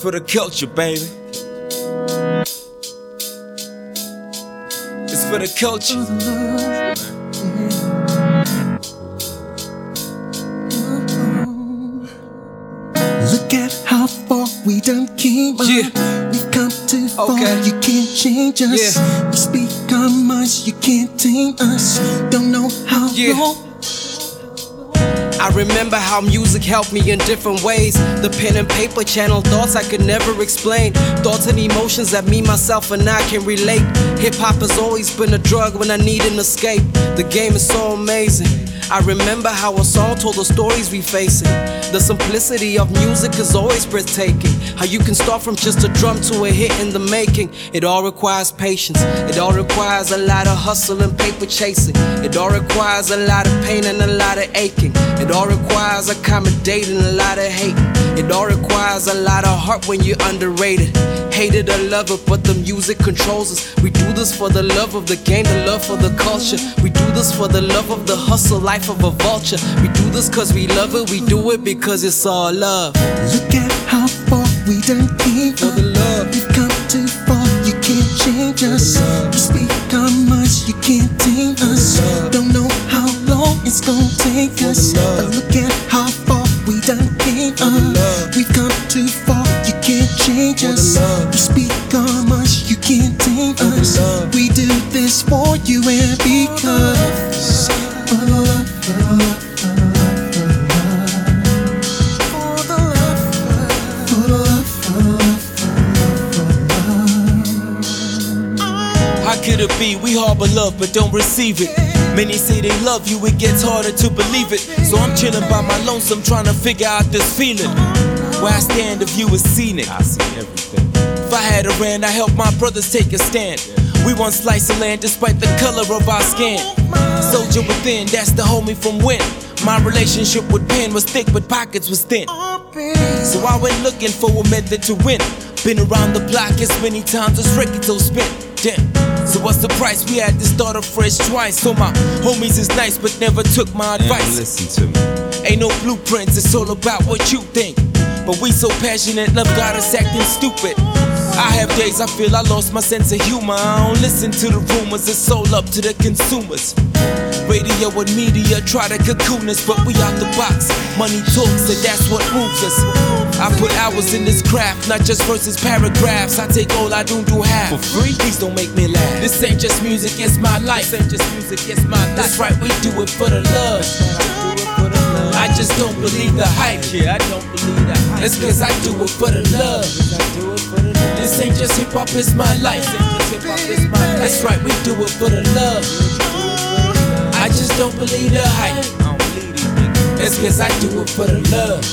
for the culture, baby. It's for the culture. Look at how far we done came. Yeah. We've come too far. Okay. You can't change us. Yeah. We speak our minds. You can't tame us. Don't know how Yeah. long. I remember how music helped me in different ways. The pen and paper channel thoughts I could never explain. Thoughts and emotions that me, myself, and I can relate. Hip hop has always been a drug when I need an escape. The game is so amazing. I remember how a song told the stories we facing. The simplicity of music is always breathtaking. How you can start from just a drum to a hit in the making. It all requires patience. It all requires a lot of hustle and paper chasing. It all requires a lot of pain and a lot of aching. It all requires accommodating a lot of hate. It all requires a lot of heart when you're underrated. Hated or love it, but the music controls us. We do this for the love of the game, the love for the culture. We do this for the love of the hustle, life of a vulture. We do this cause we love it, we do it because it's all love. Look at how far we done came. For the love. We've come too far. You can't change us. We speak our minds. You can't tame us. Don't know how long it's gonna take us. But look at how far we done came. We've come too far. The love, for the love. How could it be? We harbor love but don't receive it. Many say they love you, it gets harder to believe it. So I'm chilling by my lonesome trying to figure out this feeling. Where I stand, the view is scenic. I see everything. If I had a rand, I help my brothers take a stand. We want slice of land despite the color of our skin. Soldier within, that's the homie from when. My relationship with pen was thick, but pockets was thin. So I went looking for a method to win. Been around the block as many times as will spin. Damn. So what's the price? We had to start afresh twice. So my homies is nice, but never took my advice. listen to me. Ain't no blueprints, it's all about what you think. But we so passionate, love got us acting stupid. I have days I feel I lost my sense of humor. I don't listen to the rumors, it's all up to the consumers. Radio and media try to cocoon us, but we out the box. Money talks, and that's what moves us. I put hours in this craft, not just verses, paragraphs. I take all I do, do half. For free? Please don't make me laugh. This ain't just music, it's my life. This ain't just music, it's my life. That's right, we do it for the love. I just don't believe the hype. Yeah, I don't believe the hype. It's cause I do it for the love. This ain't just hip hop, it's my life. That's right, we do it for the love. I just don't believe the hype. It's cause I do it for the love.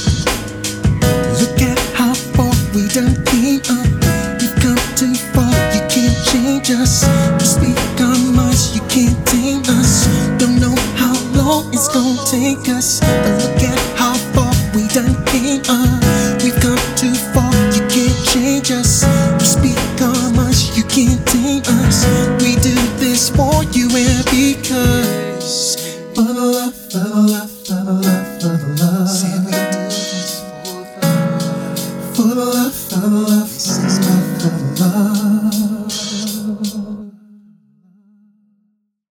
Look at how far we done came up. We've come too far, you can't change us. We speak our minds, you can't tame gonna take us. But look at how far we done came up. We've come too far, you can't change us. We speak our minds, you can't tame us. We do this for you and because. For the love, for the love, for the love, for the love. Say we do this for the love, for the love, for the love, for the love.